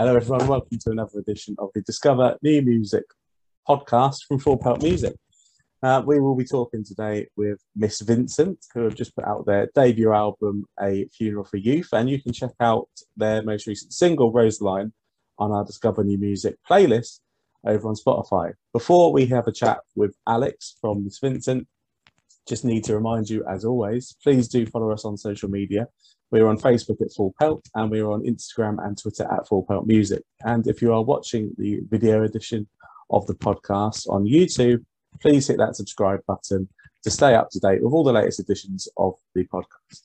Hello, everyone. Welcome to another edition of the Discover New Music podcast from Full Pelt Music. Uh, we will be talking today with Miss Vincent, who have just put out their debut album, A Funeral for Youth, and you can check out their most recent single, Rosaline, on our Discover New Music playlist over on Spotify. Before we have a chat with Alex from Miss Vincent, just need to remind you, as always, please do follow us on social media. We're on Facebook at Full Pelt and we're on Instagram and Twitter at Full Pelt Music. And if you are watching the video edition of the podcast on YouTube, please hit that subscribe button to stay up to date with all the latest editions of the podcast.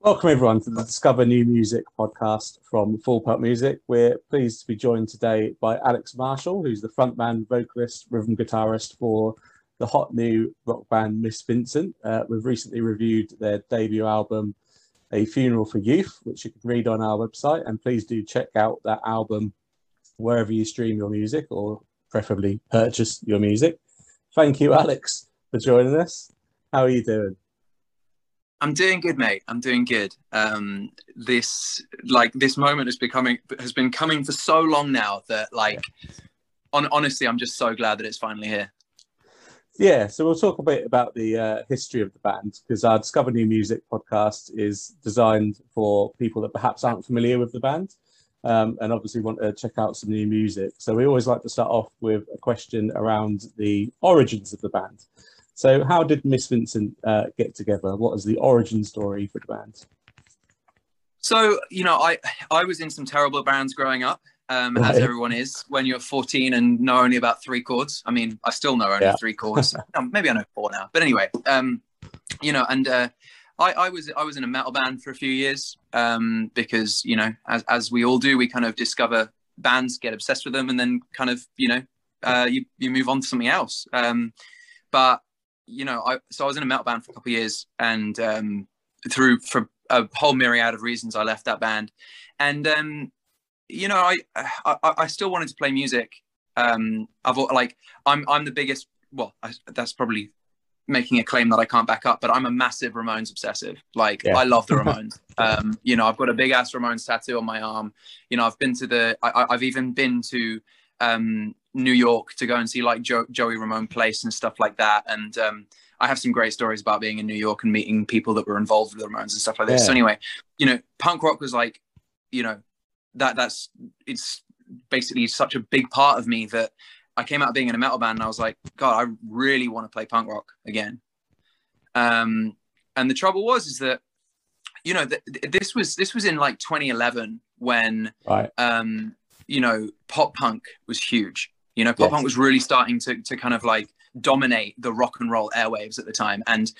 Welcome everyone to the Discover New Music podcast from Full Pelt Music. We're pleased to be joined today by Alex Marshall, who's the frontman, vocalist, rhythm guitarist for the hot new rock band Miss Vincent. Uh, we've recently reviewed their debut album, A Funeral for Youth, which you can read on our website. And please do check out that album wherever you stream your music or preferably purchase your music. Thank you, Alex, for joining us. How are you doing? I'm doing good, mate. I'm doing good. Um, this like this moment is becoming has been coming for so long now that like, on, honestly, I'm just so glad that it's finally here. Yeah, so we'll talk a bit about the uh, history of the band because our Discover New Music podcast is designed for people that perhaps aren't familiar with the band um, and obviously want to check out some new music. So we always like to start off with a question around the origins of the band. So how did Miss Vincent uh, get together? What is the origin story for the band? So you know, I I was in some terrible bands growing up um, right. as everyone is when you're 14 and know only about three chords. I mean, I still know only yeah. three chords. maybe I know four now, but anyway, um, you know, and uh, I, I, was I was in a metal band for a few years um, because you know, as as we all do, we kind of discover bands, get obsessed with them, and then kind of you know, uh, you you move on to something else. Um, but you know, I so I was in a metal band for a couple of years, and um, through for a whole myriad of reasons, I left that band, and um, you know, I, I, I still wanted to play music. Um, I've like, I'm, I'm the biggest. Well, I, that's probably making a claim that I can't back up, but I'm a massive Ramones obsessive. Like, yeah. I love the Ramones. um, you know, I've got a big ass Ramones tattoo on my arm. You know, I've been to the. I, have even been to um, New York to go and see like jo- Joey Ramone Place and stuff like that. And um, I have some great stories about being in New York and meeting people that were involved with the Ramones and stuff like this. Yeah. So anyway, you know, punk rock was like, you know, that that's it's basically such a big part of me that I came out of being in a metal band and I was like, God, I really want to play punk rock again. Um, and the trouble was is that you know th- this was this was in like 2011 when right. um, you know pop punk was huge. You know, pop yes. punk was really starting to to kind of like dominate the rock and roll airwaves at the time, and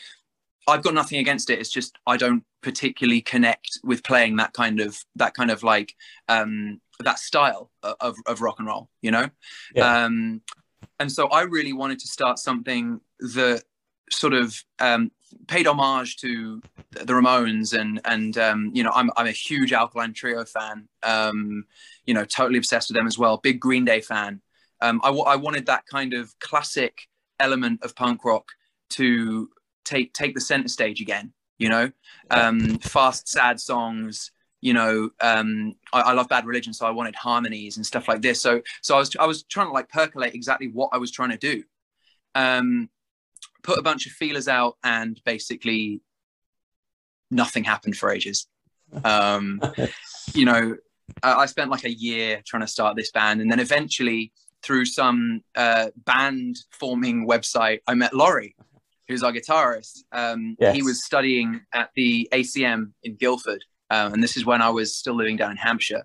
I've got nothing against it. It's just I don't particularly connect with playing that kind of that kind of like um, that style of, of rock and roll, you know. Yeah. Um, and so I really wanted to start something that sort of um, paid homage to the Ramones and and um, you know I'm I'm a huge Alkaline Trio fan. Um, you know, totally obsessed with them as well. Big Green Day fan. Um, I, w- I wanted that kind of classic element of punk rock to take take the center stage again. You know, um, fast, sad songs. You know, um, I, I, love Bad Religion, so I wanted harmonies and stuff like this. So, so I was I was trying to like percolate exactly what I was trying to do. Um, put a bunch of feelers out, and basically nothing happened for ages. Um, you know, I spent like a year trying to start this band, and then eventually through some uh, band forming website, I met Laurie, who's our guitarist, um, yes. he was studying at the ACM in Guildford. Um, and this is when I was still living down in Hampshire.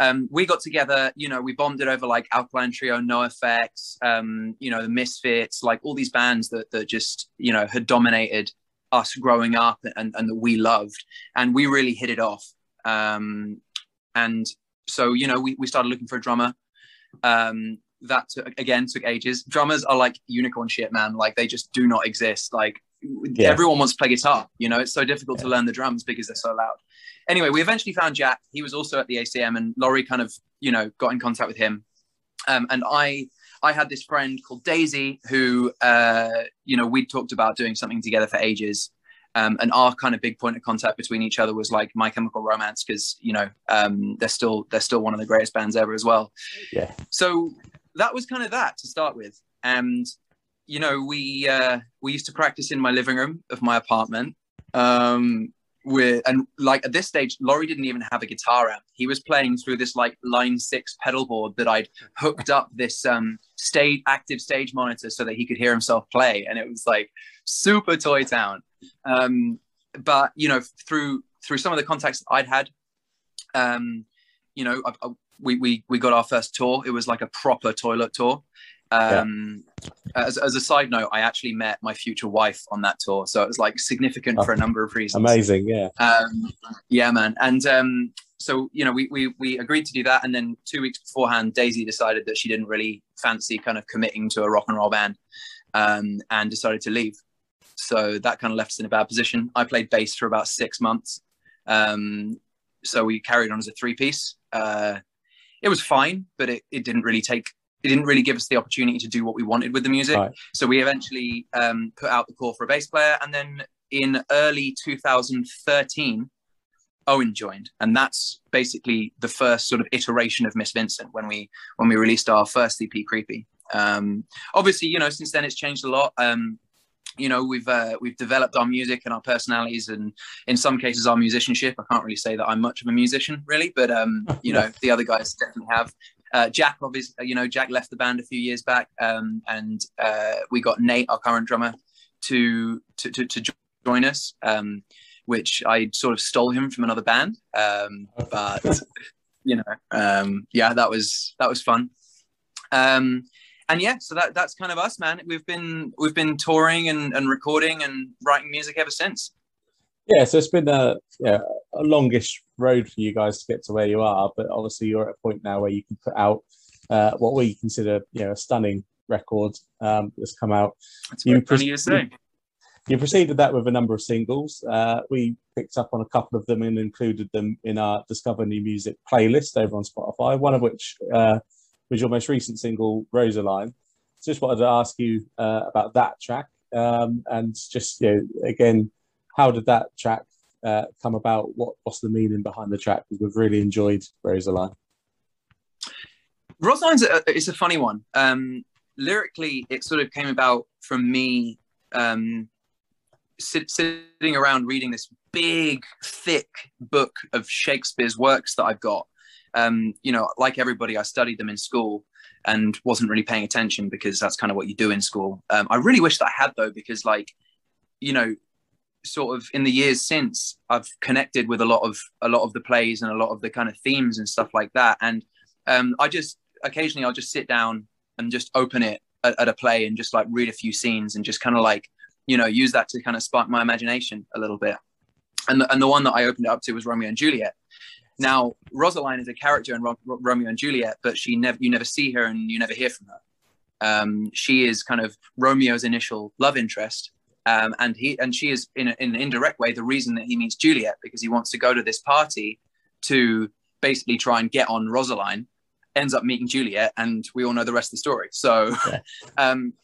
Um, we got together, you know, we bonded over like Alkaline Trio, NOFX, um, you know, the Misfits, like all these bands that, that just, you know, had dominated us growing up and, and that we loved. And we really hit it off. Um, and so, you know, we, we started looking for a drummer. Um, that took, again took ages. Drummers are like unicorn shit, man. Like they just do not exist. Like yeah. everyone wants to play guitar. You know, it's so difficult yeah. to learn the drums because they're so loud. Anyway, we eventually found Jack. He was also at the ACM, and Laurie kind of you know got in contact with him. Um, and I I had this friend called Daisy who uh, you know we'd talked about doing something together for ages. Um, and our kind of big point of contact between each other was like My Chemical Romance because you know um, they're still they're still one of the greatest bands ever as well. Yeah. So that was kind of that to start with, and you know we uh, we used to practice in my living room of my apartment. Um, with and like at this stage, Laurie didn't even have a guitar amp. He was playing through this like Line Six pedal board that I'd hooked up this um, stage active stage monitor so that he could hear himself play, and it was like super Toy Town. Um, but you know, through through some of the contacts I'd had, um, you know, I, I, we we we got our first tour. It was like a proper toilet tour. Um, yeah. as, as a side note, I actually met my future wife on that tour, so it was like significant oh, for a number of reasons. Amazing, yeah, um, yeah, man. And um, so you know, we, we we agreed to do that, and then two weeks beforehand, Daisy decided that she didn't really fancy kind of committing to a rock and roll band, um, and decided to leave. So that kind of left us in a bad position. I played bass for about six months. Um, so we carried on as a three piece. Uh, it was fine, but it, it didn't really take, it didn't really give us the opportunity to do what we wanted with the music. Right. So we eventually um, put out the call for a bass player. And then in early 2013, Owen joined, and that's basically the first sort of iteration of Miss Vincent when we when we released our first EP, Creepy. Um, obviously, you know, since then it's changed a lot. Um, you know we've uh, we've developed our music and our personalities and in some cases our musicianship. I can't really say that i'm much of a musician really but um you know the other guys definitely have. Uh, jack obviously you know jack left the band a few years back um, and uh, we got nate our current drummer to to, to, to join us um, which i sort of stole him from another band um, but you know um, yeah that was that was fun. Um, and yeah, so that that's kind of us, man. We've been we've been touring and, and recording and writing music ever since. Yeah, so it's been a yeah a longish road for you guys to get to where you are, but obviously you're at a point now where you can put out uh, what we consider you know a stunning record um, that's come out. That's you funny you say. You preceded that with a number of singles. Uh, we picked up on a couple of them and included them in our Discover New Music playlist over on Spotify. One of which uh, was your most recent single, Rosaline. Just wanted to ask you uh, about that track um, and just, you know, again, how did that track uh, come about? What, what's the meaning behind the track? Because we've really enjoyed Rosaline. Rosaline's a, it's a funny one. Um, lyrically, it sort of came about from me um, sit, sitting around reading this big, thick book of Shakespeare's works that I've got um, you know, like everybody, I studied them in school and wasn't really paying attention because that's kind of what you do in school. Um, I really wish that I had though, because like, you know, sort of in the years since I've connected with a lot of a lot of the plays and a lot of the kind of themes and stuff like that. And um, I just occasionally I'll just sit down and just open it at, at a play and just like read a few scenes and just kind of like you know use that to kind of spark my imagination a little bit. And the, and the one that I opened it up to was Romeo and Juliet. Now, Rosaline is a character in Ro- Romeo and Juliet, but she never you never see her and you never hear from her. Um, she is kind of Romeo's initial love interest, um, and he and she is in, a, in an indirect way the reason that he meets Juliet because he wants to go to this party to basically try and get on Rosaline. Ends up meeting Juliet, and we all know the rest of the story. So, yeah. um,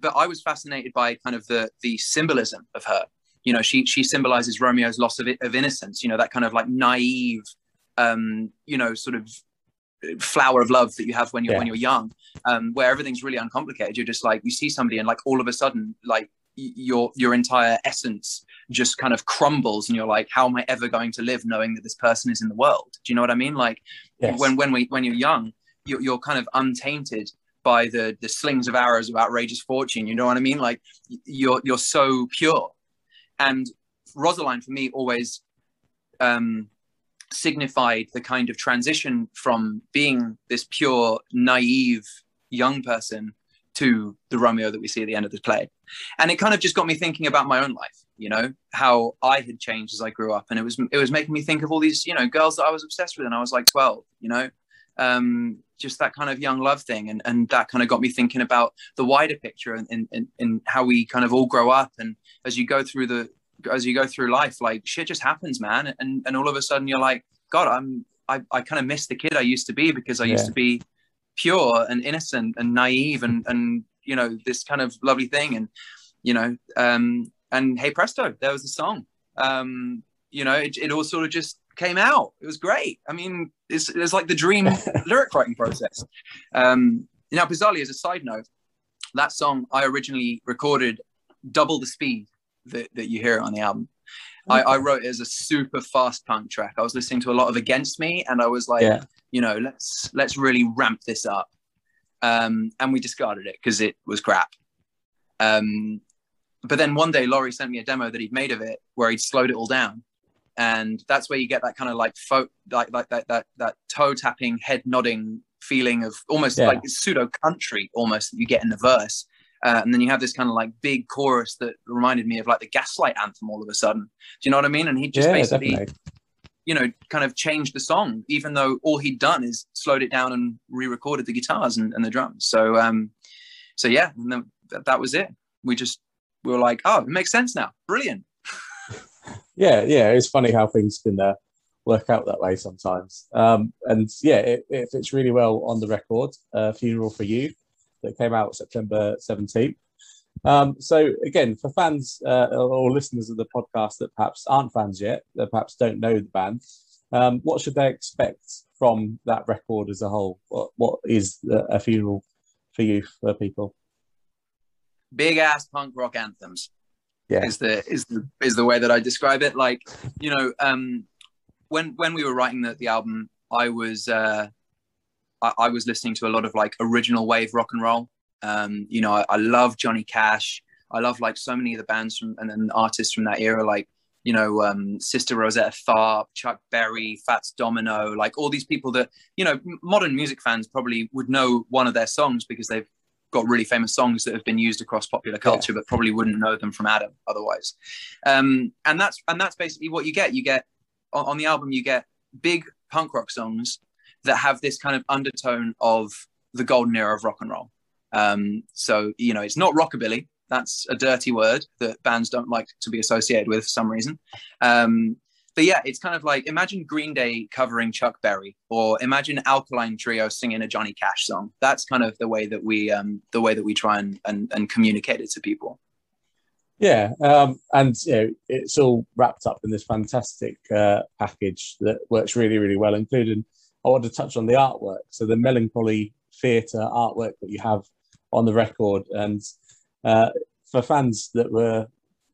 but I was fascinated by kind of the the symbolism of her you know she she symbolizes romeo's loss of, of innocence you know that kind of like naive um you know sort of flower of love that you have when you're yeah. when you're young um where everything's really uncomplicated. You're just like you see somebody and like all of a sudden like your your entire essence just kind of crumbles and you're like how am i ever going to live knowing that this person is in the world? Do you know what i mean? Like yes. when when we when you're young you're, you're kind of untainted by the the slings of arrows of outrageous fortune. You know what i mean? Like you're you're so pure and Rosaline for me always um, signified the kind of transition from being this pure, naive young person to the Romeo that we see at the end of the play. And it kind of just got me thinking about my own life, you know, how I had changed as I grew up. And it was it was making me think of all these, you know, girls that I was obsessed with and I was like 12, you know. Um, just that kind of young love thing and, and that kind of got me thinking about the wider picture and, and, and how we kind of all grow up and as you go through the as you go through life like shit just happens man and and all of a sudden you're like god i'm i, I kind of miss the kid i used to be because i yeah. used to be pure and innocent and naive and and you know this kind of lovely thing and you know um and hey presto, there was the song. Um, you know, it, it all sort of just came out. It was great. I mean, it's, it's like the dream lyric writing process. Um, now, bizarrely, as a side note, that song I originally recorded double the speed that, that you hear on the album. I, I, wrote it as a super fast punk track. I was listening to a lot of Against Me, and I was like, yeah. you know, let's let's really ramp this up. Um, and we discarded it because it was crap. Um, but then one day, Laurie sent me a demo that he'd made of it, where he'd slowed it all down, and that's where you get that kind of like fo- like like that that that toe tapping, head nodding feeling of almost yeah. like pseudo country almost that you get in the verse. Uh, and then you have this kind of like big chorus that reminded me of like the Gaslight anthem all of a sudden. Do you know what I mean? And he just yeah, basically, definitely. you know, kind of changed the song, even though all he'd done is slowed it down and re-recorded the guitars and, and the drums. So, um, so yeah, then, that was it. We just we were like, oh, it makes sense now. Brilliant. Yeah, yeah. It's funny how things can uh, work out that way sometimes. Um, and yeah, it, it, fits really well on the record, uh, Funeral for Youth, that came out September 17th. Um, so again, for fans uh, or listeners of the podcast that perhaps aren't fans yet, that perhaps don't know the band, um, what should they expect from that record as a whole? What, what is a funeral for youth for people? Big ass punk rock anthems. Yeah. Is the is the is the way that I describe it. Like, you know, um, when when we were writing the, the album, I was uh, I, I, was listening to a lot of like original wave rock and roll. Um, you know, I, I, love Johnny Cash. I love like so many of the bands from and artists from that era, like you know, um, Sister Rosetta Tharpe, Chuck Berry, Fats Domino, like all these people that you know, modern music fans probably would know one of their songs because they've got really famous songs that have been used across popular culture, yeah. but probably wouldn't know them from Adam otherwise. Um, and that's and that's basically what you get. You get on, on the album, you get big punk rock songs that have this kind of undertone of the golden era of rock and roll. Um, so you know, it's not rockabilly. That's a dirty word that bands don't like to be associated with for some reason. Um, but yeah, it's kind of like imagine Green Day covering Chuck Berry, or imagine Alkaline Trio singing a Johnny Cash song. That's kind of the way that we um, the way that we try and, and, and communicate it to people. Yeah, um, and you know, it's all wrapped up in this fantastic uh, package that works really, really well, including I want to touch on the artwork. So the melancholy theatre artwork that you have on the record, and uh, for fans that were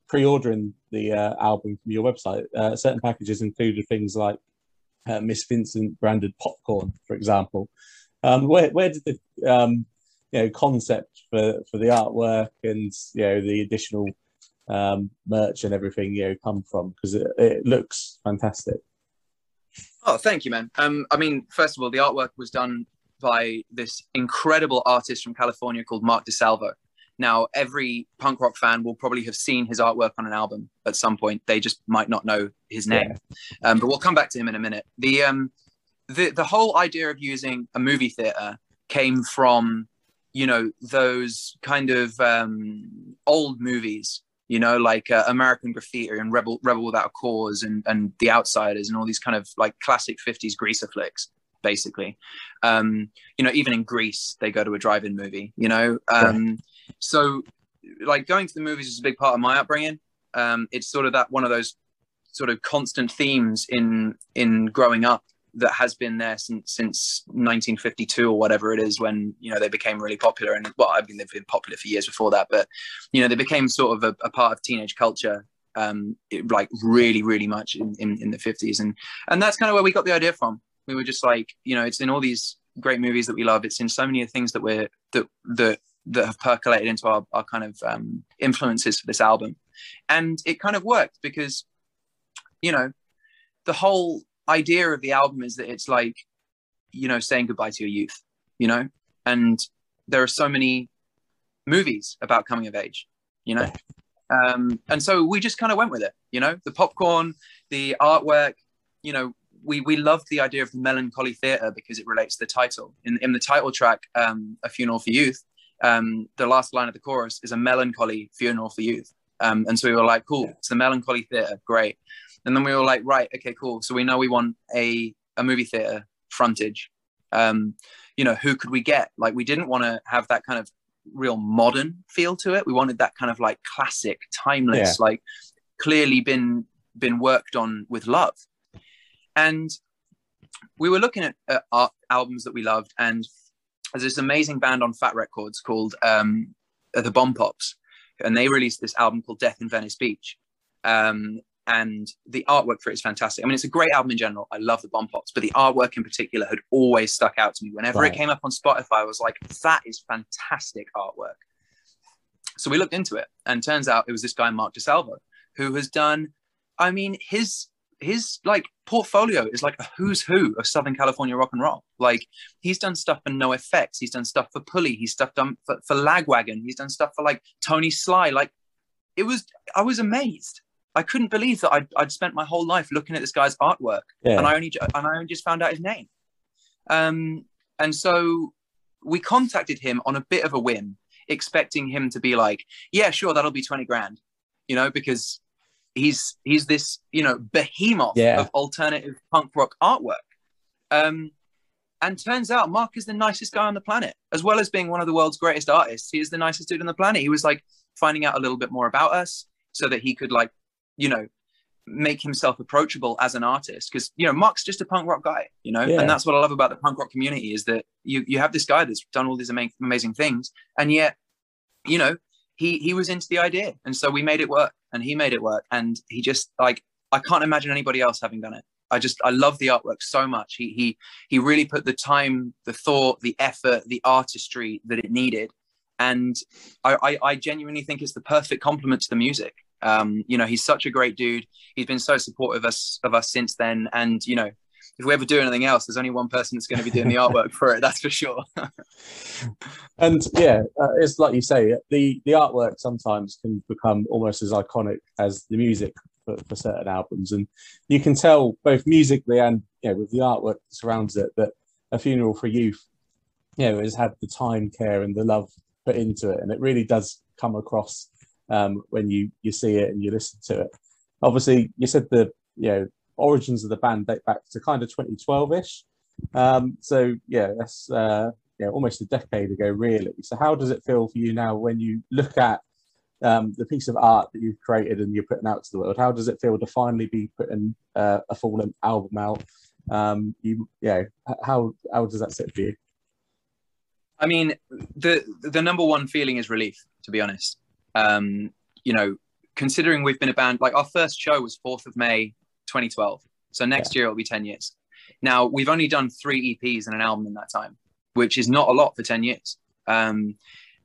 pre-ordering the uh, album from your website, uh, certain packages included things like uh, Miss Vincent branded popcorn, for example. Um, where where did the um, you know concept for for the artwork and you know the additional um, merch and everything you know come from because it, it looks fantastic. Oh, thank you, man. Um, I mean, first of all, the artwork was done by this incredible artist from California called Mark DeSalvo. Now, every punk rock fan will probably have seen his artwork on an album at some point. They just might not know his name. Yeah. Um, but we'll come back to him in a minute. The um, the the whole idea of using a movie theater came from, you know, those kind of um, old movies you know, like uh, American Graffiti and Rebel Rebel Without a Cause and and The Outsiders and all these kind of like classic '50s greaser flicks, basically. Um, you know, even in Grease they go to a drive-in movie. You know, um. So like going to the movies is a big part of my upbringing. Um, it's sort of that one of those sort of constant themes in in growing up that has been there since since 1952 or whatever it is when you know they became really popular. And well I mean they've been popular for years before that but you know they became sort of a, a part of teenage culture um, it, like really really much in, in, in the 50s and and that's kind of where we got the idea from. We were just like you know it's in all these great movies that we love. It's in so many of the things that we're that that that have percolated into our, our kind of um, influences for this album. And it kind of worked because you know the whole idea of the album is that it's like you know saying goodbye to your youth you know? And there are so many movies about coming of age you know? Um, and so we just kind of went with it you know? The popcorn the artwork you know we we loved the idea of the melancholy theater because it relates to the title. In, in the title track um, a funeral for youth um, the last line of the chorus is a melancholy funeral for youth um, and so we were like cool it's the melancholy theater great and then we were like, right, okay, cool. So we know we want a a movie theater frontage. Um, you know, who could we get? Like, we didn't want to have that kind of real modern feel to it. We wanted that kind of like classic, timeless, yeah. like clearly been been worked on with love. And we were looking at, at albums that we loved, and there's this amazing band on Fat Wreck Chords called um, the Bomb Pops, and they released this album called Death in Venice Beach. Um, and the artwork for it is fantastic. I mean, it's a great album in general. I love the Bomb Pops, but the artwork in particular had always stuck out to me. Whenever right. it came up on Spotify, I was like, that is fantastic artwork. So we looked into it, and turns out it was this guy, Mark DeSalvo, who has done, I mean, his his like portfolio is like a who's who of Southern California rock and roll. Like he's done stuff for NOFX, he's done stuff for Pulley, he's stuff done for, for Lagwagon, he's done stuff for like Tony Sly. Like it was, I was amazed. I couldn't believe that I'd, I'd spent my whole life looking at this guy's artwork, yeah. and I only and I only just found out his name. Um, and so we contacted him on a bit of a whim, expecting him to be like, "Yeah, sure, that'll be twenty grand," you know, because he's he's this you know behemoth yeah. of alternative punk rock artwork. Um, and turns out Mark is the nicest guy on the planet, as well as being one of the world's greatest artists. He is the nicest dude on the planet. He was like finding out a little bit more about us so that he could like you know, make himself approachable as an artist because you know Mark's just a punk rock guy, you know, yeah. and that's what I love about the punk rock community is that you you have this guy that's done all these amazing amazing things, and yet, you know, he he was into the idea, and so we made it work, and he made it work, and he just like I can't imagine anybody else having done it. I just I love the artwork so much. He he he really put the time, the thought, the effort, the artistry that it needed, and I I, I genuinely think it's the perfect complement to the music. Um, you know, he's such a great dude. He's been so supportive of us of us since then. And you know, if we ever do anything else, there's only one person that's going to be doing the artwork for it. That's for sure. and yeah, uh, it's like you say, the the artwork sometimes can become almost as iconic as the music for, for certain albums, and you can tell both musically and you know with the artwork that surrounds it that a funeral for youth, you know, has had the time, care, and the love put into it, and it really does come across um, when you you see it and you listen to it. Obviously, you said the you know origins of the band date back to kind of 2012 ish. Um, so yeah, that's uh, yeah almost a decade ago, really. So how does it feel for you now when you look at um, the piece of art that you've created and you're putting out to the world? How does it feel to finally be putting uh, a full album out? Um, you yeah, how how does that sit for you? I mean, the the number one feeling is relief, to be honest. Um, you know, considering we've been a band, like our first show was 4th of May 2012. So next yeah. year it'll be 10 years. Now, we've only done three EPs and an album in that time, which is not a lot for 10 years. Um,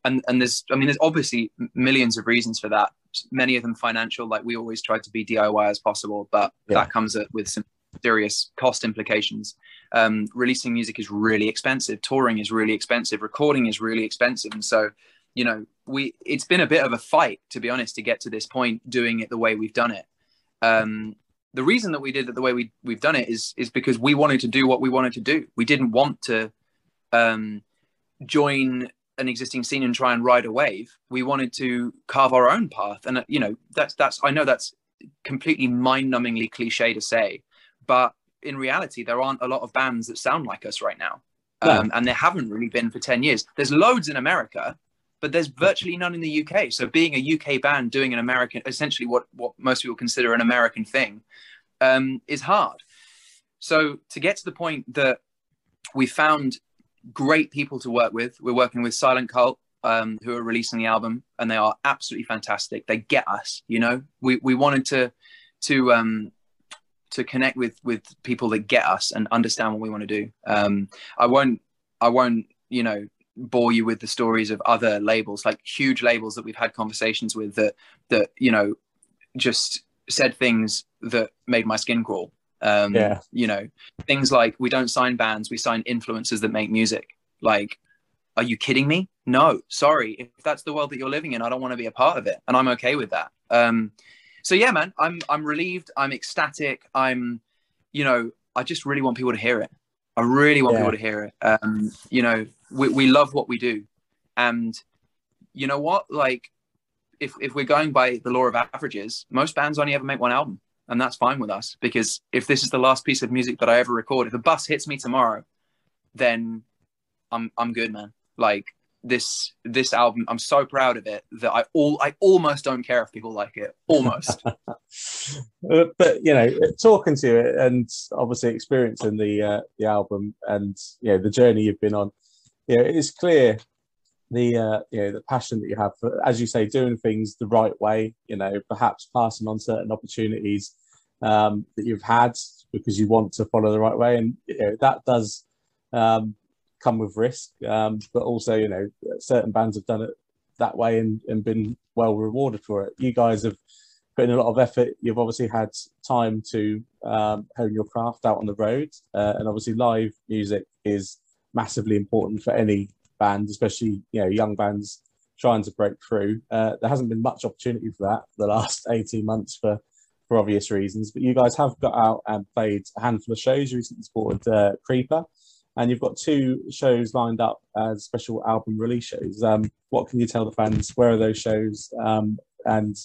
and, and there's, I mean, there's obviously millions of reasons for that. Many of them financial, like we always try to be DIY as possible, but yeah. that comes with some serious cost implications. Um, releasing music is really expensive. Touring is really expensive. Recording is really expensive. And so you know, we it's been a bit of a fight to be honest to get to this point doing it the way we've done it. Um, the reason that we did it the way we we've done it is is because we wanted to do what we wanted to do. We didn't want to um, join an existing scene and try and ride a wave. We wanted to carve our own path, and uh, you know that's that's I know that's completely mind-numbingly cliche to say, but in reality, there aren't a lot of bands that sound like us right now, um, and there haven't really been for ten years. There's loads in America, but there's virtually none in the UK. So being a UK band doing an American, essentially what what most people consider an American thing, um, is hard. So to get to the point that we found great people to work with, we're working with Silent Cult, um, who are releasing the album, and they are absolutely fantastic. They get us, you know. We we wanted to to um, to connect with with people that get us and understand what we want to do. Um, I won't I won't you know bore you with the stories of other labels, like huge labels that we've had conversations with that that you know just said things that made my skin crawl. Um, yeah. You know, things like we don't sign bands, we sign influencers that make music. Like, are you kidding me? No, sorry. If that's the world that you're living in, I don't want to be a part of it, and I'm okay with that. Um, so yeah, man, I'm I'm relieved. I'm ecstatic. I'm, you know, I just really want people to hear it. I really want yeah. people to hear it. Um, you know, we, we love what we do. And you know what? Like, if, if we're going by the law of averages, most bands only ever make one album. And that's fine with us because if this is the last piece of music that I ever record, if a bus hits me tomorrow, then I'm I'm good, man. Like this this album i'm so proud of it that i all i almost don't care if people like it. Almost. Uh, but you know talking to it and obviously experiencing the uh, the album and you know the journey you've been on you know it's clear the uh, you know the passion that you have for as you say doing things the right way you know perhaps passing on certain opportunities um, that you've had because you want to follow the right way. And you know, that does um, come with risk. Um, but also, you know, certain bands have done it that way and, and been well rewarded for it. You guys have put in a lot of effort. You've obviously had time to um, hone your craft out on the road, uh, and obviously, live music is massively important for any band, especially you know young bands trying to break through. Uh, there hasn't been much opportunity for that for the last 18 months for for obvious reasons, but you guys have got out and played a handful of shows. You recently supported uh, Creeper, and you've got two shows lined up as special album release shows. Um, what can you tell the fans? Where are those shows? Um, and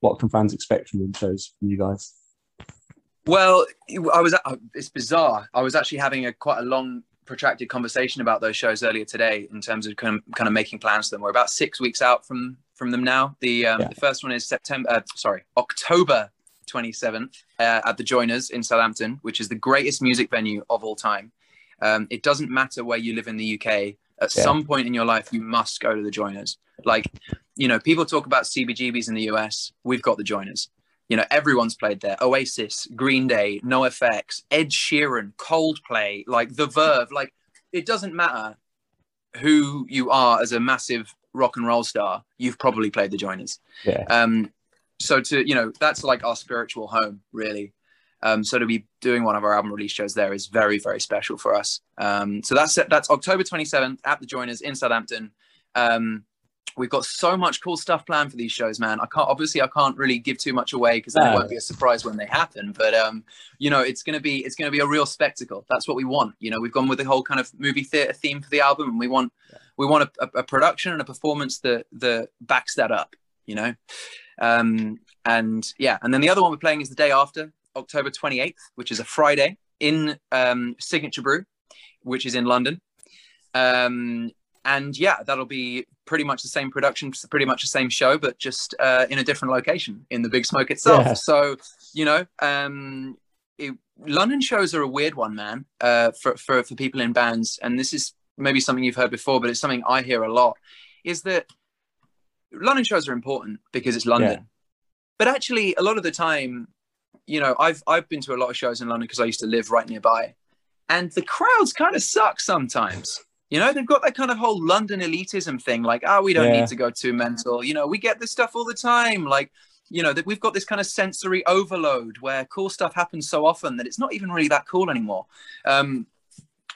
what can fans expect from them shows from you guys? Well, I was. Uh, it's bizarre. I was actually having a quite a long, protracted conversation about those shows earlier today in terms of kind of, kind of making plans for them. We're about six weeks out from from them now. The um, yeah. the first one is September. Uh, sorry, October 27th uh, at the Joiners in Southampton, which is the greatest music venue of all time. Um, it doesn't matter where you live in the UK. At yeah. some point in your life, you must go to the Joiners. Like, you know, people talk about CBGBs in the US. We've got the Joiners. You know, everyone's played there. Oasis, Green Day, NoFX, Ed Sheeran, Coldplay, like The Verve. Like, it doesn't matter who you are as a massive rock and roll star. You've probably played the Joiners. Yeah. Um, so to you know, that's like our spiritual home, really. Um, so to be doing one of our album release shows there is very, very special for us. Um, so that's that's October 27th at the Joiners in Southampton. Um, we've got so much cool stuff planned for these shows, man. I can't obviously I can't really give too much away because no. it won't be a surprise when they happen. But um, you know, it's gonna be it's gonna be a real spectacle. That's what we want. You know, we've gone with the whole kind of movie theater theme for the album, and we want yeah. we want a, a, production and a performance that that backs that up. You know. Um, and yeah, and then the other one we're playing is the day after, October 28th, which is a Friday in um, Signature Brew, which is in London. Um, and yeah, that'll be pretty much the same production, pretty much the same show, but just uh, in a different location in the Big Smoke itself. Yeah. So, you know, um, it, London shows are a weird one, man, uh, for, for, for people in bands. And this is maybe something you've heard before, but it's something I hear a lot is that London shows are important because it's London. Yeah. But actually, a lot of the time, you know, I've I've been to a lot of shows in London because I used to live right nearby, and the crowds kind of suck sometimes. You know, they've got that kind of whole London elitism thing, like, oh, we don't yeah. need to go too mental. You know, we get this stuff all the time. Like, you know, that we've got this kind of sensory overload where cool stuff happens so often that it's not even really that cool anymore. Um,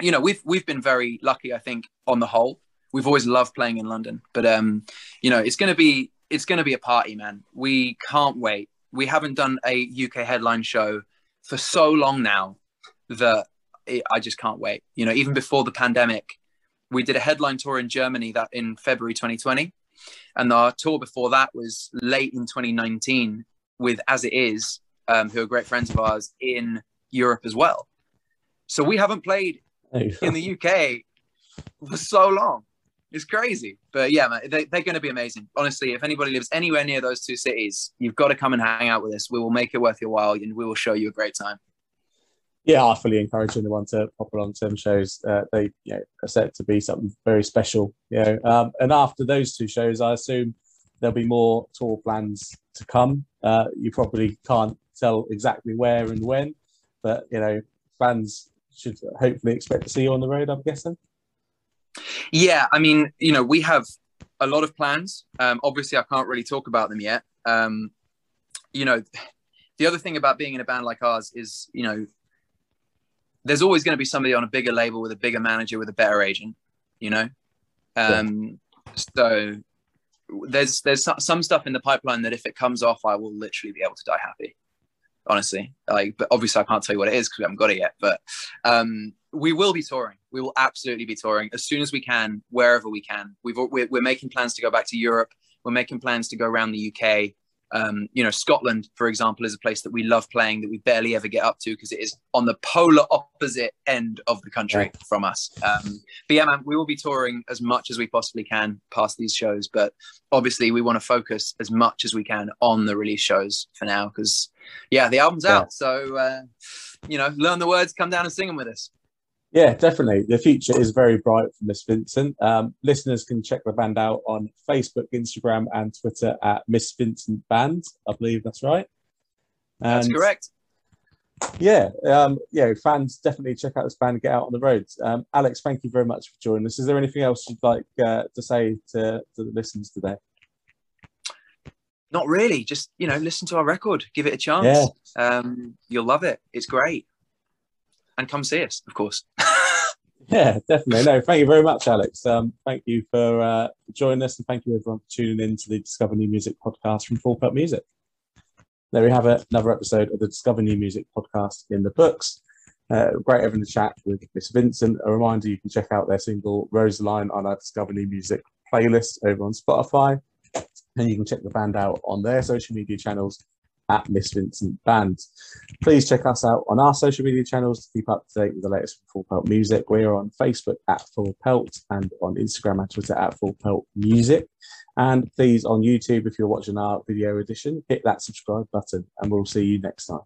you know, we've we've been very lucky, I think, on the whole. We've always loved playing in London, but um, you know, it's going to be it's going to be a party, man. We can't wait. We haven't done a UK headline show for so long now that it, I just can't wait. You know, even before the pandemic, we did a headline tour in Germany that in February 2020, and our tour before that was late in 2019 with As It Is, um, who are great friends of ours in Europe as well. So we haven't played in the UK for so long. It's crazy, but yeah, man, they, they're going to be amazing. Honestly, if anybody lives anywhere near those two cities, you've got to come and hang out with us. We will make it worth your while, and we will show you a great time. Yeah, I fully encourage anyone to pop along to them shows. Uh, they you know, are set to be something very special. You know, um, and after those two shows, I assume there'll be more tour plans to come. Uh, you probably can't tell exactly where and when, but you know, fans should hopefully expect to see you on the road. I'm guessing. Yeah, I mean, you know, we have a lot of plans. Um, obviously, I can't really talk about them yet. Um, you know, the other thing about being in a band like ours is, you know, there's always going to be somebody on a bigger label with a bigger manager with a better agent. You know, um, yeah. so there's there's some stuff in the pipeline that if it comes off, I will literally be able to die happy. Honestly, like, but obviously I can't tell you what it is because we haven't got it yet. But um, we will be touring. We will absolutely be touring as soon as we can, wherever we can. We've we're, we're making plans to go back to Europe. We're making plans to go around the UK. Um, you know, Scotland, for example, is a place that we love playing that we barely ever get up to because it is on the polar opposite end of the country yeah. from us. Um, but yeah, man, we will be touring as much as we possibly can past these shows, but obviously we want to focus as much as we can on the release shows for now because, yeah, the album's yeah. out. So, uh, you know, learn the words, come down and sing them with us. Yeah, definitely. The future is very bright for Miss Vincent. Um, listeners can check the band out on Facebook, Instagram, and Twitter at Miss Vincent Band. I believe that's right. And that's correct. Yeah, um, yeah. Fans definitely check out this band. Get out on the roads. Um, Alex, thank you very much for joining us. Is there anything else you'd like uh, to say to, to the listeners today? Not really. Just you know, listen to our record. Give it a chance. Yeah. Um, you'll love it. It's great and come see us, of course. yeah, definitely. No, thank you very much, Alex. Um, thank you for uh, joining us, and thank you everyone for tuning in to the Discover New Music podcast from Full Pelt Music. There we have it, another episode of the Discover New Music podcast in the books. Uh, great having the chat with Miss Vincent. A reminder you can check out their single Rosaline on our Discover New Music playlist over on Spotify. And you can check the band out on their social media channels at Miss Vincent Band. Please check us out on our social media channels to keep up to date with the latest Full Pelt Music. We're on Facebook at Full Pelt and on Instagram and Twitter at Full Pelt Music. And please on YouTube, if you're watching our video edition, hit that subscribe button and we'll see you next time.